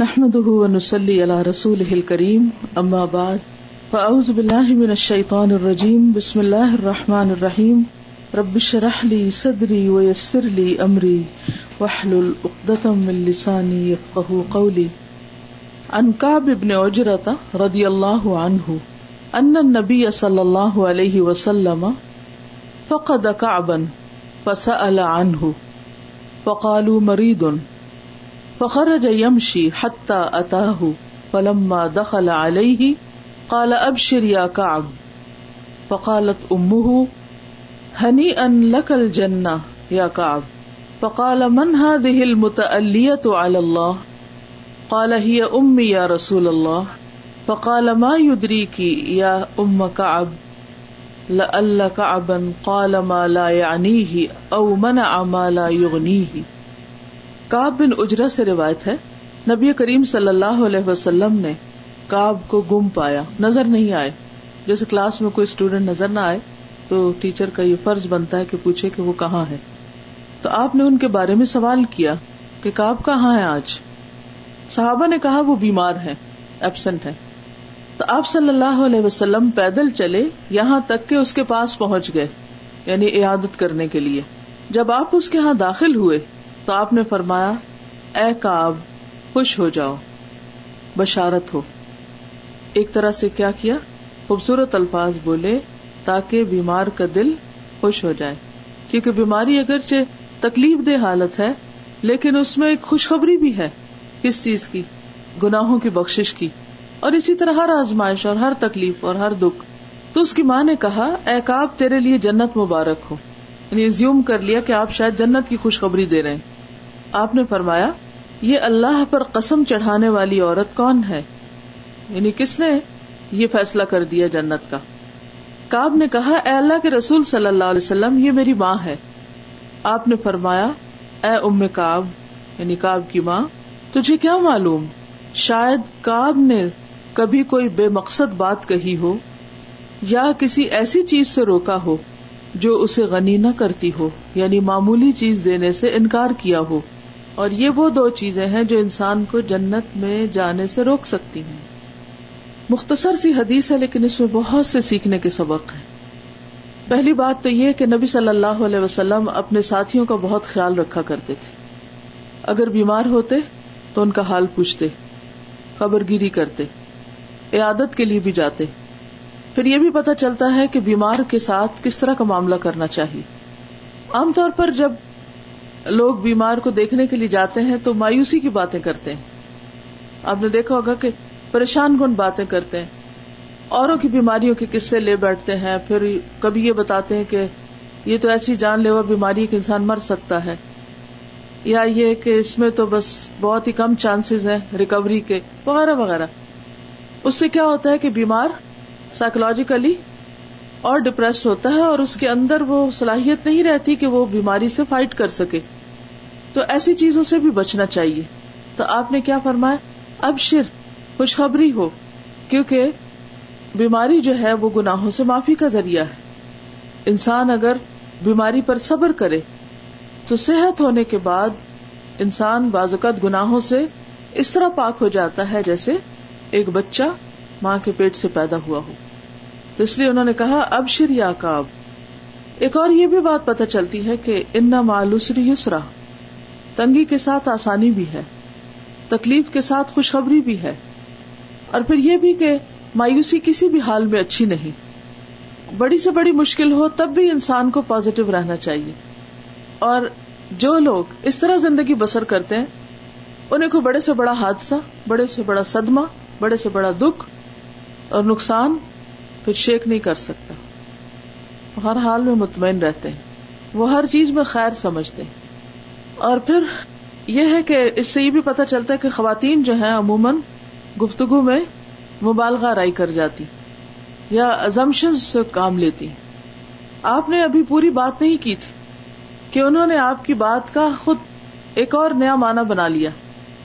نحمده ونسلي على رسوله الكريم اما بعد فاعوذ بالله من الشيطان الرجيم، بسم الله الرحمن الرحيم، رب اشرح لي صدري ويسر لي امري واحلل عقدة من لساني يفقهوا قولي. عن كعب بن عجرة رضي الله عنه ان النبي صلى الله عليه وسلم فقد كعبا، فسأل عنه، فقالوا مريض. فخرج يمشي حتى أتاه فلما دخل عليه قال أبشر يا كعب فقالت أمه هنيئا لك الجنة يا كعب فقال، من هذه المتألية على الله قال هي أمي يا رسول الله فقال، ما يدريك يا أم كعب لأل كعبا قال، ما لا يعنيه أو منع ما لا يغنيه کاب بن اجرا سے روایت ہے، نبی کریم صلی اللہ علیہ وسلم نے کاب کو گم پایا، نظر نہیں آئے۔ جیسے کلاس میں کوئی اسٹوڈینٹ نظر نہ آئے، تو ٹیچر کا یہ فرض بنتا ہے کہ پوچھے کہ وہ کہاں ہے۔ تو آپ نے ان کے بارے میں سوال کیا کہ کاب کہاں ہے آج؟ صحابہ نے کہا وہ بیمار ہے ایبسنٹ ہے تو آپ صلی اللہ علیہ وسلم پیدل چلے، یہاں تک کہ اس کے پاس پہنچ گئے یعنی عیادت کرنے کے لیے۔ جب آپ اس کے ہاں داخل ہوئے تو آپ نے فرمایا، اے کاب خوش ہو جاؤ، بشارت ہو۔ ایک طرح سے کیا کیا؟ خوبصورت الفاظ بولے تاکہ بیمار کا دل خوش ہو جائے۔ کیونکہ بیماری اگرچہ تکلیف دہ حالت ہے، لیکن اس میں ایک خوشخبری بھی ہے کس چیز کی، گناہوں کی بخش کی۔ اور اسی طرح ہر آزمائش اور ہر تکلیف اور ہر دکھ۔ تو اس کی ماں نے کہا، اے کاب تیرے لیے جنت مبارک ہو۔ یعنی زیوم کر لیا کہ آپ شاید جنت کی خوشخبری دے رہے ہیں۔ آپ نے فرمایا، یہ اللہ پر قسم چڑھانے والی عورت کون ہے؟ یعنی کس نے یہ فیصلہ کر دیا جنت کا؟ کاب نے کہا، اے اللہ کے رسول صلی اللہ علیہ وسلم، یہ میری ماں ہے۔ آپ نے فرمایا، اے ام کاب یعنی کاب کی ماں، تجھے کیا معلوم؟ شاید کاب نے کبھی کوئی بے مقصد بات کہی ہو، یا کسی ایسی چیز سے روکا ہو جو اسے غنی نہ کرتی ہو یعنی معمولی چیز دینے سے انکار کیا ہو۔ اور یہ وہ دو چیزیں ہیں جو انسان کو جنت میں جانے سے روک سکتی ہیں۔ مختصر سی حدیث ہے لیکن اس میں بہت سے سیکھنے کے سبق ہیں۔ پہلی بات تو یہ کہ نبی صلی اللہ علیہ وسلم اپنے ساتھیوں کا بہت خیال رکھا کرتے تھے۔ اگر بیمار ہوتے تو ان کا حال پوچھتے خبر گیری کرتے، عیادت کے لیے بھی جاتے۔ پھر یہ بھی پتا چلتا ہے کہ بیمار کے ساتھ کس طرح کا معاملہ کرنا چاہیے۔ عام طور پر جب لوگ بیمار کو دیکھنے کے لیے جاتے ہیں تو مایوسی کی باتیں کرتے ہیں۔ آپ نے دیکھا ہوگا کہ پریشان کن باتیں کرتے ہیں۔ اوروں کی بیماریوں کے قصے لے بیٹھتے ہیں، پھر کبھی یہ بتاتے ہیں کہ یہ تو ایسی جان لیوا بیماری کہ انسان مر سکتا ہے۔ یا یہ کہ اس میں تو بس بہت ہی کم چانسز ہیں ریکوری کے، وغیرہ وغیرہ۔ اس سے کیا ہوتا ہے کہ بیمار سائیکولوجیکلی اور ڈپریسڈ ہوتا ہے اور اس کے اندر وہ صلاحیت نہیں رہتی کہ وہ بیماری سے فائٹ کر سکے۔ تو ایسی چیزوں سے بھی بچنا چاہیے۔ تو آپ نے کیا فرمایا؟ اب شر، خوشخبری ہو، کیونکہ بیماری جو ہے وہ گناہوں سے معافی کا ذریعہ ہے۔ انسان اگر بیماری پر صبر کرے، تو صحت ہونے کے بعد انسان بعض اوقات گناہوں سے اس طرح پاک ہو جاتا ہے جیسے ایک بچہ ماں کے پیٹ سے پیدا ہوا ہو۔ تو اس لیے انہوں نے کہا، اب شر یا کاب ایک اور یہ بھی بات پتہ چلتی ہے کہ ان مالوسری یسرا۔ تنگی کے ساتھ آسانی بھی ہے، تکلیف کے ساتھ خوشخبری بھی ہے۔ اور پھر یہ بھی کہ مایوسی کسی بھی حال میں اچھی نہیں۔ بڑی سے بڑی مشکل ہو تب بھی انسان کو پازیٹو رہنا چاہیے۔ اور جو لوگ اس طرح زندگی بسر کرتے ہیں، انہیں کو بڑے سے بڑا حادثہ، بڑے سے بڑا صدمہ، بڑے سے بڑا دکھ اور نقصان پھر شیک نہیں کر سکتا۔ ہر حال میں مطمئن رہتے ہیں۔ وہ ہر چیز میں خیر سمجھتے ہیں۔ اور پھر یہ ہے کہ اس سے یہ بھی پتا چلتا ہے کہ خواتین جو ہیں عموماً گفتگو میں مبالغہ رائی کر جاتی یا ازمپشن سے کام لیتی آپ نے ابھی پوری بات نہیں کی تھی کہ انہوں نے آپ کی بات کا خود ایک اور نیا معنی بنا لیا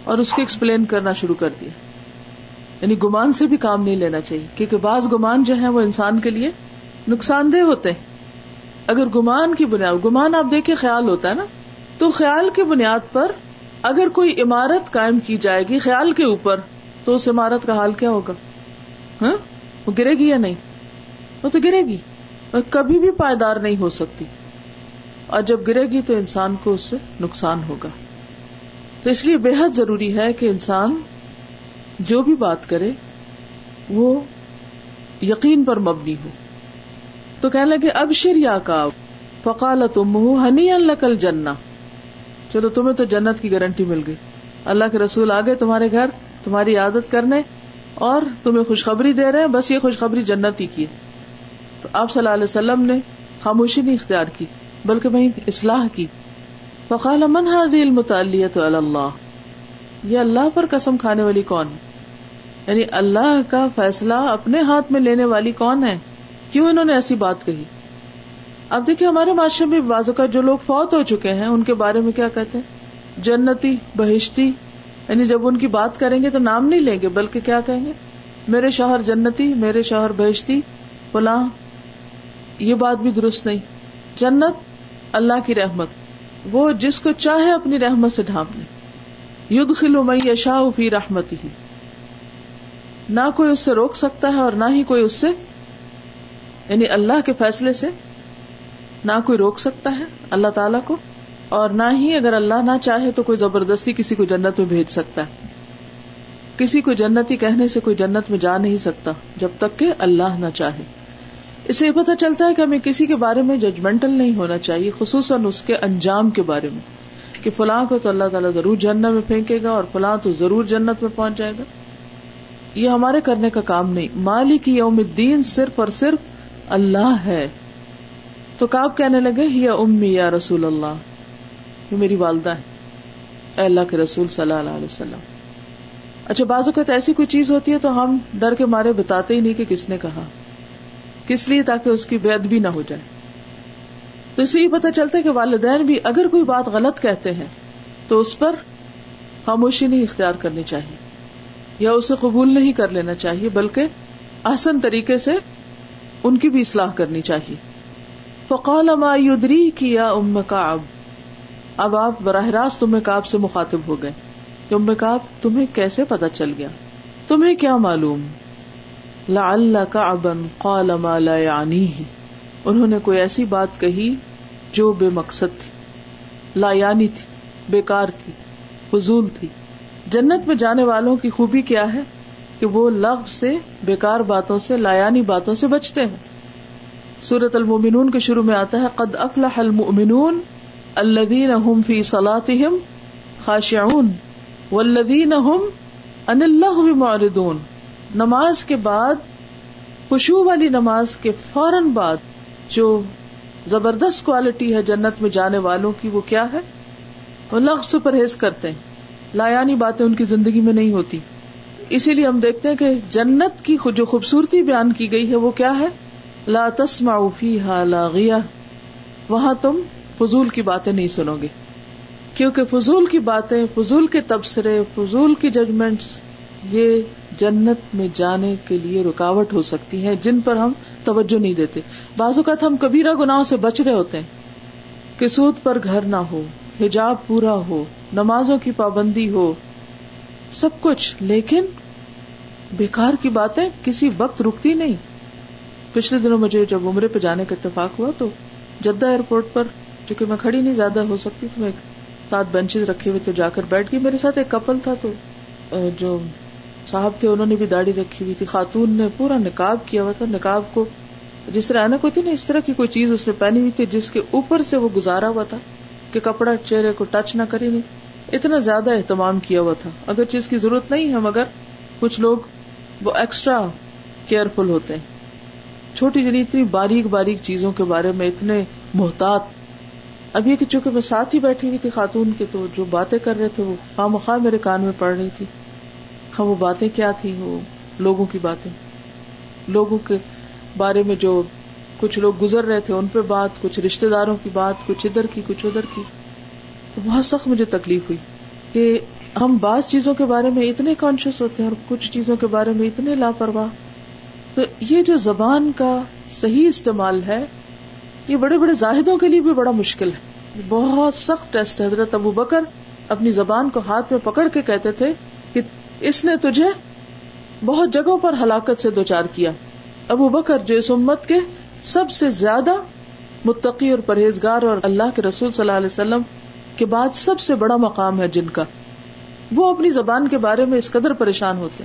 اور اس کو ایکسپلین کرنا شروع کر دیا یعنی گمان سے بھی کام نہیں لینا چاہیے کیونکہ بعض گمان جو ہے وہ انسان کے لیے نقصان دہ ہوتے ہیں۔ اگر گمان کی بنیاد گمان آپ دیکھیں خیال ہوتا ہے نا۔ تو خیال کی بنیاد پر اگر کوئی عمارت قائم کی جائے گی خیال کے اوپر، تو اس عمارت کا حال کیا ہوگا؟ ہاں؟ وہ گرے گی یا نہیں؟ وہ تو گرے گی، اور کبھی بھی پائیدار نہیں ہو سکتی۔ اور جب گرے گی تو انسان کو اس سے نقصان ہوگا۔ تو اس لیے بے حد ضروری ہے کہ انسان جو بھی بات کرے، وہ یقین پر مبنی ہو۔ تو کہنے لگے اب شر یا کا فقال تم ہنی اللہ کل جنا چلو تمہیں تو جنت کی گارنٹی مل گئی۔ اللہ کے رسول آگے تمہارے گھر، تمہاری عادت کرنے اور تمہیں خوشخبری دے رہے ہیں، بس یہ خوشخبری جنت ہی کی تو آپ صلی اللہ علیہ وسلم نے خاموشی نہیں اختیار کی، بلکہ وہیں اصلاح کی۔ فقال، من هذه المتعلیت اللہ یہ اللہ پر قسم کھانے والی کون یعنی اللہ کا فیصلہ اپنے ہاتھ میں لینے والی کون ہے؟ کیوں انہوں نے ایسی بات کہی؟ اب دیکھیے ہمارے معاشرے میں بازو کا جو لوگ فوت ہو چکے ہیں، ان کے بارے میں کیا کہتے ہیں؟ جنتی، بہشتی یعنی جب ان کی بات کریں گے تو نام نہیں لیں گے، بلکہ کیا کہیں گے؟ میرے شوہر جنتی، میرے شوہر بہشتی، فلاں، یہ بات بھی درست نہیں۔ جنت اللہ کی رحمت، وہ جس کو چاہے اپنی رحمت سے ڈھانپ لے۔ ید خلو میں یشا فی رحمتی ہی نہ کوئی اس سے روک سکتا ہے اور نہ ہی کوئی اس سے یعنی اللہ کے فیصلے سے نہ کوئی روک سکتا ہے اللہ تعالی کو اور نہ ہی اگر اللہ نہ چاہے تو کوئی زبردستی کسی کو جنت میں بھیج سکتا ہے۔ کسی کو جنتی کہنے سے کوئی جنت میں جا نہیں سکتا جب تک کہ اللہ نہ چاہے۔ اسے یہ پتا چلتا ہے کہ ہمیں کسی کے بارے میں ججمنٹل نہیں ہونا چاہیے، خصوصاً اس کے انجام کے بارے میں۔ کہ فلاں کو تو اللہ تعالیٰ ضرور جنت میں پھینکے گا اور فلاں تو ضرور جنت میں پہنچ جائے گا۔ یہ ہمارے کرنے کا کام نہیں۔ مالی کی یوم الدین صرف اور صرف اللہ ہے۔ تو کاب کہنے لگے یا امی یا رسول اللہ، یہ میری والدہ ہے اے اللہ کے رسول صلی اللہ علیہ وسلم۔ اچھا بعض اوقات ایسی کوئی چیز ہوتی ہے تو ہم ڈر کے مارے بتاتے ہی نہیں کہ کس نے کہا۔ کس لیے تاکہ اس کی بے ادبی نہ ہو جائے۔ تو اسے یہ پتا چلتا ہے کہ والدین بھی اگر کوئی بات غلط کہتے ہیں، تو اس پر خاموشی نہیں اختیار کرنی چاہیے۔ یا اسے قبول نہیں کر لینا چاہیے، بلکہ احسن طریقے سے ان کی بھی اصلاح کرنی چاہیے۔ فقال ما یدری کی یا ام کاب اب آپ براہ راست تمہیں کاب سے مخاطب ہو گئے۔ کہ ام کاب تمہیں کیسے پتا چل گیا؟ تمہیں کیا معلوم؟ لا کا ابن قال ما لا یعنی انہوں نے کوئی ایسی بات کہی جو بے مقصد تھی۔ لا یعنی تھی، بیکار تھی، فضول تھی۔ جنت میں جانے والوں کی خوبی کیا ہے؟ کہ وہ لغ سے، بیکار باتوں سے لایانی باتوں سے بچتے ہیں۔ سورت المومنون کے شروع میں آتا ہے، قد افلح المؤمنون الذین هم فی صلاتهم خاشعون والذین هم ان اللغو معرضون۔ نماز کے بعد، خوشبو والی نماز کے فوراً بعد جو زبردست کوالٹی ہے جنت میں جانے والوں کی، وہ کیا ہے؟ وہ لغ سے پرہیز کرتے ہیں۔ لایانی باتیں ان کی زندگی میں نہیں ہوتی۔ اسی لیے ہم دیکھتے ہیں کہ جنت کی جو خوبصورتی بیان کی گئی ہے، وہ کیا ہے؟ لا تسما لاغیا وہاں تم فضول کی باتیں نہیں سنو گے۔ کیونکہ فضول کی باتیں، فضول کے تبصرے، فضول کی ججمنٹس یہ جنت میں جانے کے لیے رکاوٹ ہو سکتی ہے جن پر ہم توجہ نہیں دیتے۔ بعض اوقات ہم کبیرہ گناہوں سے بچ رہے ہوتے ہیں۔ کہ سود پر گھر نہ ہو، حجاب پورا ہو، نمازوں کی پابندی ہو، سب کچھ۔ لیکن بیکار کی باتیں کسی وقت رکتی نہیں۔ پچھلے دنوں مجھے جب عمرے پہ جانے کا اتفاق ہوا تو جدہ ایئرپورٹ پر، چونکہ میں کھڑی نہیں، زیادہ ہو سکتی، تو میں سات بینچز رکھے ہوئے تو جا کر بیٹھ گئی۔ میرے ساتھ ایک کپل تھا تو جو صاحب تھے، انہوں نے بھی داڑھی رکھی ہوئی تھی۔ خاتون نے پورا نکاب کیا ہوا تھا۔ نکاب کو جس طرح اینک ہوتی نا، اس طرح کی کوئی چیز اس میں پہنی ہوئی تھی جس کے اوپر سے وہ گزارا ہوا تھا کہ کپڑا، چہرے کو ٹچ نہ کرے، نہیں، اتنا زیادہ اہتمام کیا ہوا تھا۔ اگر چیز کی ضرورت نہیں ہے، مگر کچھ لوگ وہ ایکسٹرا کیئرفل ہوتے ہیں۔ چھوٹی جنی اتنی باریک باریک چیزوں کے بارے میں اتنے محتاط۔ اب یہ کہ چونکہ میں ساتھ ہی بیٹھی ہوئی تھی خاتون کے تو جو باتیں کر رہے تھے وہ خواہ مخواہ میرے کان میں پڑ رہی تھی۔ ہاں وہ باتیں کیا تھی وہ لوگوں کی باتیں۔ لوگوں کے بارے میں جو کچھ لوگ گزر رہے تھے ان پہ بات، کچھ رشتے داروں کی بات، کچھ ادھر کی، کچھ ادھر کی۔ تو بہت سخت مجھے تکلیف ہوئی کہ ہم بعض چیزوں کے بارے میں اتنے کانشیس ہوتے ہیں اور کچھ چیزوں کے بارے میں اتنے لاپرواہ۔ تو یہ جو زبان کا صحیح استعمال ہے، یہ بڑے بڑے زاہدوں کے لیے بھی بڑا مشکل ہے۔ بہت سخت ٹیسٹ حضرت ابو بکر اپنی زبان کو ہاتھ میں پکڑ کے کہتے تھے کہ اس نے تجھے بہت جگہوں پر ہلاکت سے دو چار کیا۔ ابو بکر جو اس امت کے سب سے زیادہ متقی اور پرہیزگار اور اللہ کے رسول صلی اللہ علیہ وسلم کے بعد سب سے بڑا مقام ہے جن کا، وہ اپنی زبان کے بارے میں اس قدر پریشان ہوتے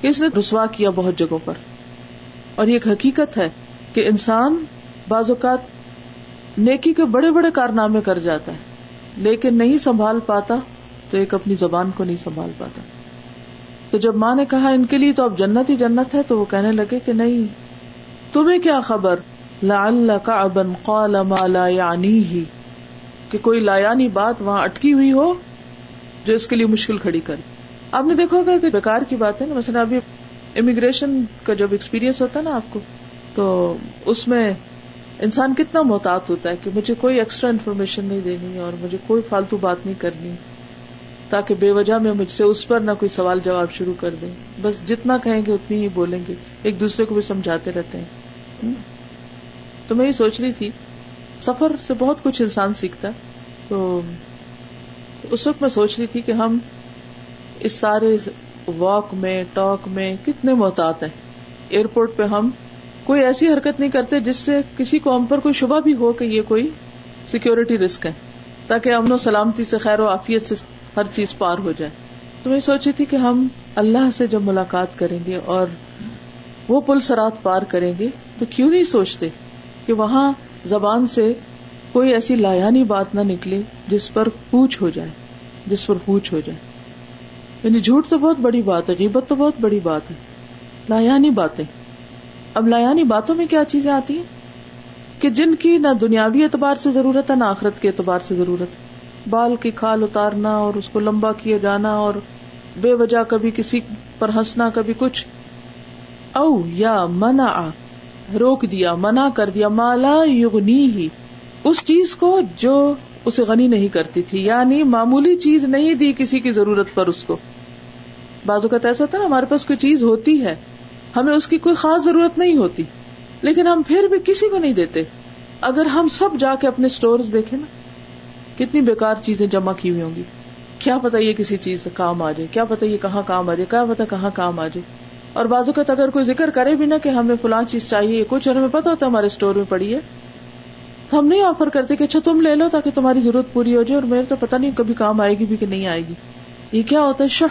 کہ اس نے رسوا کیا بہت جگہوں پر۔ اور یہ ایک حقیقت ہے کہ انسان بعض اوقات نیکی کے بڑے بڑے کارنامے کر جاتا ہے، لیکن نہیں سنبھال پاتا تو ایک اپنی زبان کو نہیں سنبھال پاتا۔ تو جب ماں نے کہا ان کے لیے تو اب جنت ہی جنت ہے، تو وہ کہنے لگے کہ نہیں، تمہیں کیا خبر؟ لا یعنی ہی کہ کوئی لایانی بات وہاں اٹکی ہوئی ہو جو اس کے لیے مشکل کھڑی کرے۔ آپ نے دیکھا ہوگا کہ بیکار کی بات ہے نا، مثلا ابھی امیگریشن کا جب ایکسپیرئنس ہوتا ہے نا آپ کو، تو اس میں انسان کتنا محتاط ہوتا ہے کہ مجھے کوئی ایکسٹرا انفارمیشن نہیں دینی اور مجھے کوئی فالتو بات نہیں کرنی، تاکہ بے وجہ میں مجھ سے اس پر نہ کوئی سوال جواب شروع کر دیں۔ بس جتنا کہیں گے اتنی ہی بولیں گے، ایک دوسرے کو بھی سمجھاتے رہتے ہیں۔ تو میں یہ سوچ رہی تھی، سفر سے بہت کچھ انسان سیکھتا ہے۔ تو اس وقت میں سوچ رہی تھی کہ ہم اس سارے واک میں، ٹاک میں کتنے محتاط ہیں۔ ایئرپورٹ پہ ہم کوئی ایسی حرکت نہیں کرتے جس سے کسی کو ہم پر کوئی شبہ بھی ہو کہ یہ کوئی سیکورٹی رسک ہے، تاکہ امن و سلامتی سے خیر و عافیت سے ہر چیز پار ہو جائے۔ تو میں سوچی تھی کہ ہم اللہ سے جب ملاقات کریں گے اور وہ پل سرات پار کریں گے، تو کیوں نہیں سوچتے کہ وہاں زبان سے کوئی ایسی لایانی بات نہ نکلے جس پر پوچھ ہو جائے، جس پر پوچھ ہو جائے۔ یعنی جھوٹ تو بہت بڑی بات ہے، غیبت تو بہت بڑی بات ہے۔ لایانی باتیں۔ اب لایانی باتوں میں کیا چیزیں آتی ہیں؟ کہ جن کی نہ دنیاوی اعتبار سے ضرورت ہے، نہ آخرت کے اعتبار سے ضرورت۔ ہے بال کی کھال اتارنا اور اس کو لمبا کیے جانا اور بے وجہ کبھی کسی پر ہنسنا، کبھی کچھ۔ او یا منا روک دیا، منع کر دیا مالا یغنی ہی اس چیز کو جو اسے غنی نہیں کرتی تھی یعنی معمولی چیز نہیں دی کسی کی ضرورت پر اس کو۔ بازو کا ایسا ہوتا نا، ہمارے پاس کوئی چیز ہوتی ہے، ہمیں اس کی کوئی خاص ضرورت نہیں ہوتی، لیکن ہم پھر بھی کسی کو نہیں دیتے۔ اگر ہم سب جا کے اپنے اسٹور دیکھیں نا، کتنی بیکار چیزیں جمع کی ہوئی ہوں گی۔ کیا پتا یہ کسی چیز سے کام آ جائے، کیا پتا یہ کہاں کام آ جائے، کیا پتا کہاں کام آ جائے۔ اور بازو کا اگر کوئی ذکر کرے بھی نا کہ ہمیں فلاں چیز چاہیے کچھ، اور ہمیں پتا ہوتا ہے ہمارے اسٹور میں پڑی ہے، تو ہم نہیں آفر کرتے کہ اچھا تم لے لو تاکہ تمہاری ضرورت پوری ہو جائے اور میرے تو پتا نہیں کبھی کام آئے گی بھی کہ نہیں آئے گی۔ یہ کیا ہوتا ہے؟ شہ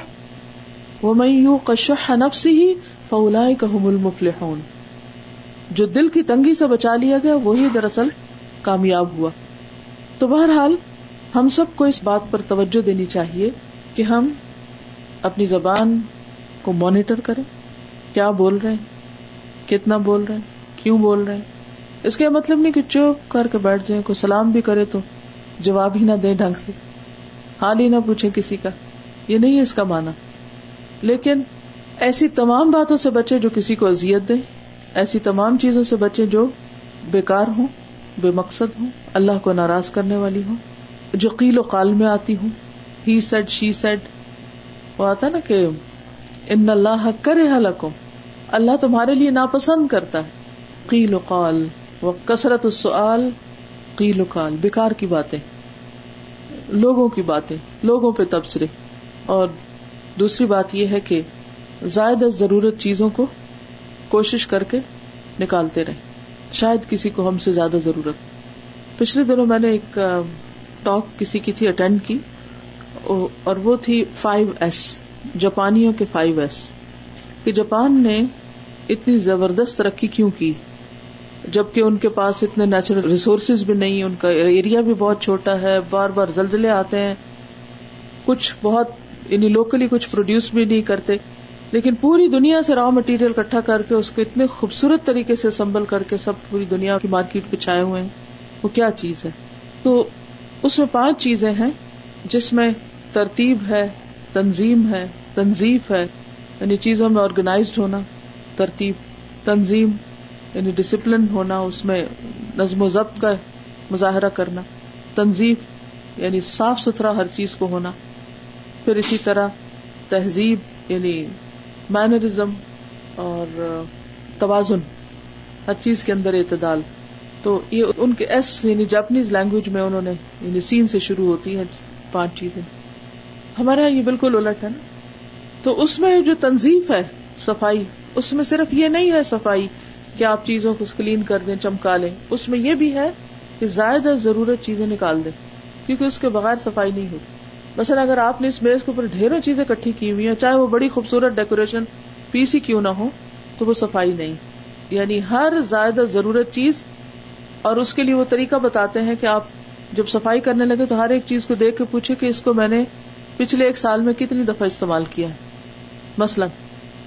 وہ میں یوں کشح نفس ہی فولا جو دل کی تنگی سے بچا لیا گیا، وہی دراصل کامیاب ہوا۔ تو بہرحال، ہم سب کو اس بات پر توجہ دینی چاہیے کہ ہم اپنی زبان کو مانیٹر کریں۔ کیا بول رہے ہیں؟ کتنا بول رہے ہیں؟ کیوں بول رہے ہیں؟ اس کا مطلب نہیں کہ چوپ کر کے بیٹھ جائیں، کوئی سلام بھی کرے تو جواب ہی نہ دے ڈھنگ سے۔ حال ہی نہ پوچھے کسی کا۔ یہ نہیں ہے اس کا مانا لیکن ایسی تمام باتوں سے بچے جو کسی کو اذیت دے ایسی تمام چیزوں سے بچے جو بیکار ہوں، بے مقصد ہوں، اللہ کو ناراض کرنے والی ہوں، جو قیل و قال میں آتی ہوں۔ ہی سیڈ شی سیڈ وہ آتا نا کہ ان اللہ کرے حلقوں اللہ تمہارے لیے ناپسند کرتا ہے۔ قیل و قال، وہ کثرت السؤال، قیل و قال، بیکار کی باتیں، لوگوں کی باتیں، لوگوں پہ تبصرے اور دوسری بات یہ ہے کہ زائد ضرورت چیزوں کو کوشش کر کے نکالتے رہے شاید کسی کو ہم سے زیادہ ضرورت۔ پچھلے دنوں میں نے ایک ٹاک کسی کی تھی اٹینڈ کی اور وہ تھی فائیو ایس جاپانیوں کے فائیو ایس کہ جاپان نے اتنی زبردست ترقی کیوں کی؟ جبکہ ان کے پاس اتنے نیچرل ریسورسز بھی نہیں، ان کا ایریا بھی بہت چھوٹا ہے، بار بار زلزلے آتے ہیں۔ کچھ بہت یعنی لوکلی کچھ پروڈیوس بھی نہیں کرتے، لیکن پوری دنیا سے را مٹیریل کٹھا کر کے اس کو اتنے خوبصورت طریقے سے اسمبل کر کے سب پوری دنیا کی مارکیٹ پہ چھائے ہوئے ہیں، وہ کیا چیز ہے؟ تو اس میں پانچ چیزیں ہیں جس میں ترتیب ہے، تنظیم ہے، تنظیف ہے یعنی چیزوں میں آرگنائزڈ ہونا، ترتیب، تنظیم یعنی ڈسپلن ہونا، اس میں نظم و ضبط کا مظاہرہ کرنا، تنظیف یعنی صاف ستھرا ہر چیز کو ہونا۔ پھر اسی طرح تہذیب یعنی مینرزم اور توازن، ہر چیز کے اندر اعتدال۔ تو یہ ان کے ایس یعنی جاپنیز لینگویج میں انہوں نے یعنی سین سے شروع ہوتی ہے پانچ چیزیں۔ ہمارا یہ بالکل الٹ ہے نا۔ تو اس میں جو تنظیف ہے صفائی، اس میں صرف یہ نہیں ہے صفائی کہ آپ چیزوں کو کلین کر دیں، چمکا لیں۔ اس میں یہ بھی ہے کہ زائدہ ضرورت چیزیں نکال دیں، کیونکہ اس کے بغیر صفائی نہیں ہوتی۔ مثلا اگر آپ نے اس میز کے اوپر ڈھیروں چیزیں کٹھی کی ہوئی ہیں، چاہے وہ بڑی خوبصورت ڈیکوریشن پیسی کیوں نہ ہو، تو وہ صفائی نہیں۔ یعنی ہر زائدہ ضرورت چیز، اور اس کے لیے وہ طریقہ بتاتے ہیں کہ آپ جب صفائی کرنے لگے تو ہر ایک چیز کو دیکھ کے پوچھے کہ اس کو میں نے پچھلے ایک سال میں کتنی دفعہ استعمال کیا ہے۔ مثلاً،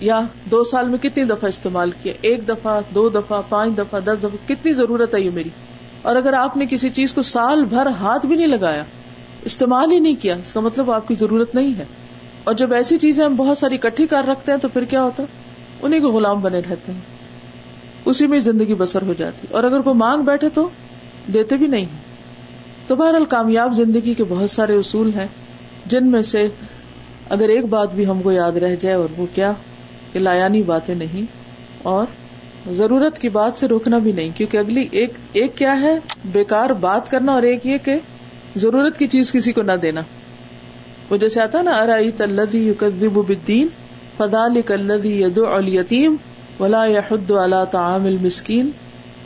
یا دو سال میں کتنی دفعہ استعمال کیا ایک دفعہ، دو دفعہ، پانچ دفعہ، دس دفعہ، کتنی ضرورت ہے یہ میری؟ اور اگر آپ نے کسی چیز کو سال بھر ہاتھ بھی نہیں لگایا استعمال ہی نہیں کیا۔ اس کا مطلب آپ کی ضرورت نہیں ہے۔ اور جب ایسی چیزیں ہم بہت ساری کٹھی کر رکھتے ہیں تو پھر کیا ہوتا؟ انہیں کو غلام بنے رہتے ہیں۔ اسی میں زندگی بسر ہو جاتی۔ اور اگر کوئی مانگ بیٹھے تو دیتے بھی نہیں۔ تو بہرحال کامیاب زندگی کے بہت سارے اصول ہیں، جن میں سے اگر ایک بات بھی ہم کو یاد رہ جائے اور وہ کیا؟ کہ لایانی باتیں نہیں اور ضرورت کی بات سے روکنا بھی نہیں۔ کیونکہ اگلی ایک ایک کیا ہے؟ بیکار بات کرنا اور ایک یہ کہ ضرورت کی چیز کسی کو نہ دینا۔ وہ جیسے آتا نا ارائی تلدی یقدب بالدین فذلك الذي يدعو اليتيم ولا يحض على طعام المسكين۔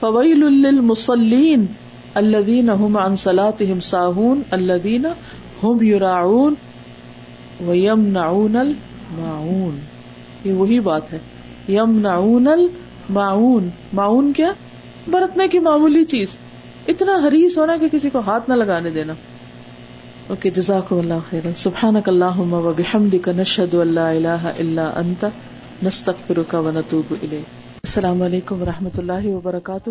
فويل للمصلين الذين هم عن صلاتهم ساهون، الذين هم يراعون ويمنعون الماعون۔ یہ وہی بات ہے۔ يمنعون الماعون۔ معون کیا؟ برتنے کی معمولی چیز۔ اتنا حریص ہونا کہ کسی کو ہاتھ نہ لگانے دینا۔ اوکے جزاک اللہ خیر سبحان اللہ بحمدک نشہد اللہ الہ الا انت، نستغفرک و نتوب الیک۔ السلام علیکم و رحمۃ اللہ وبرکاتہ۔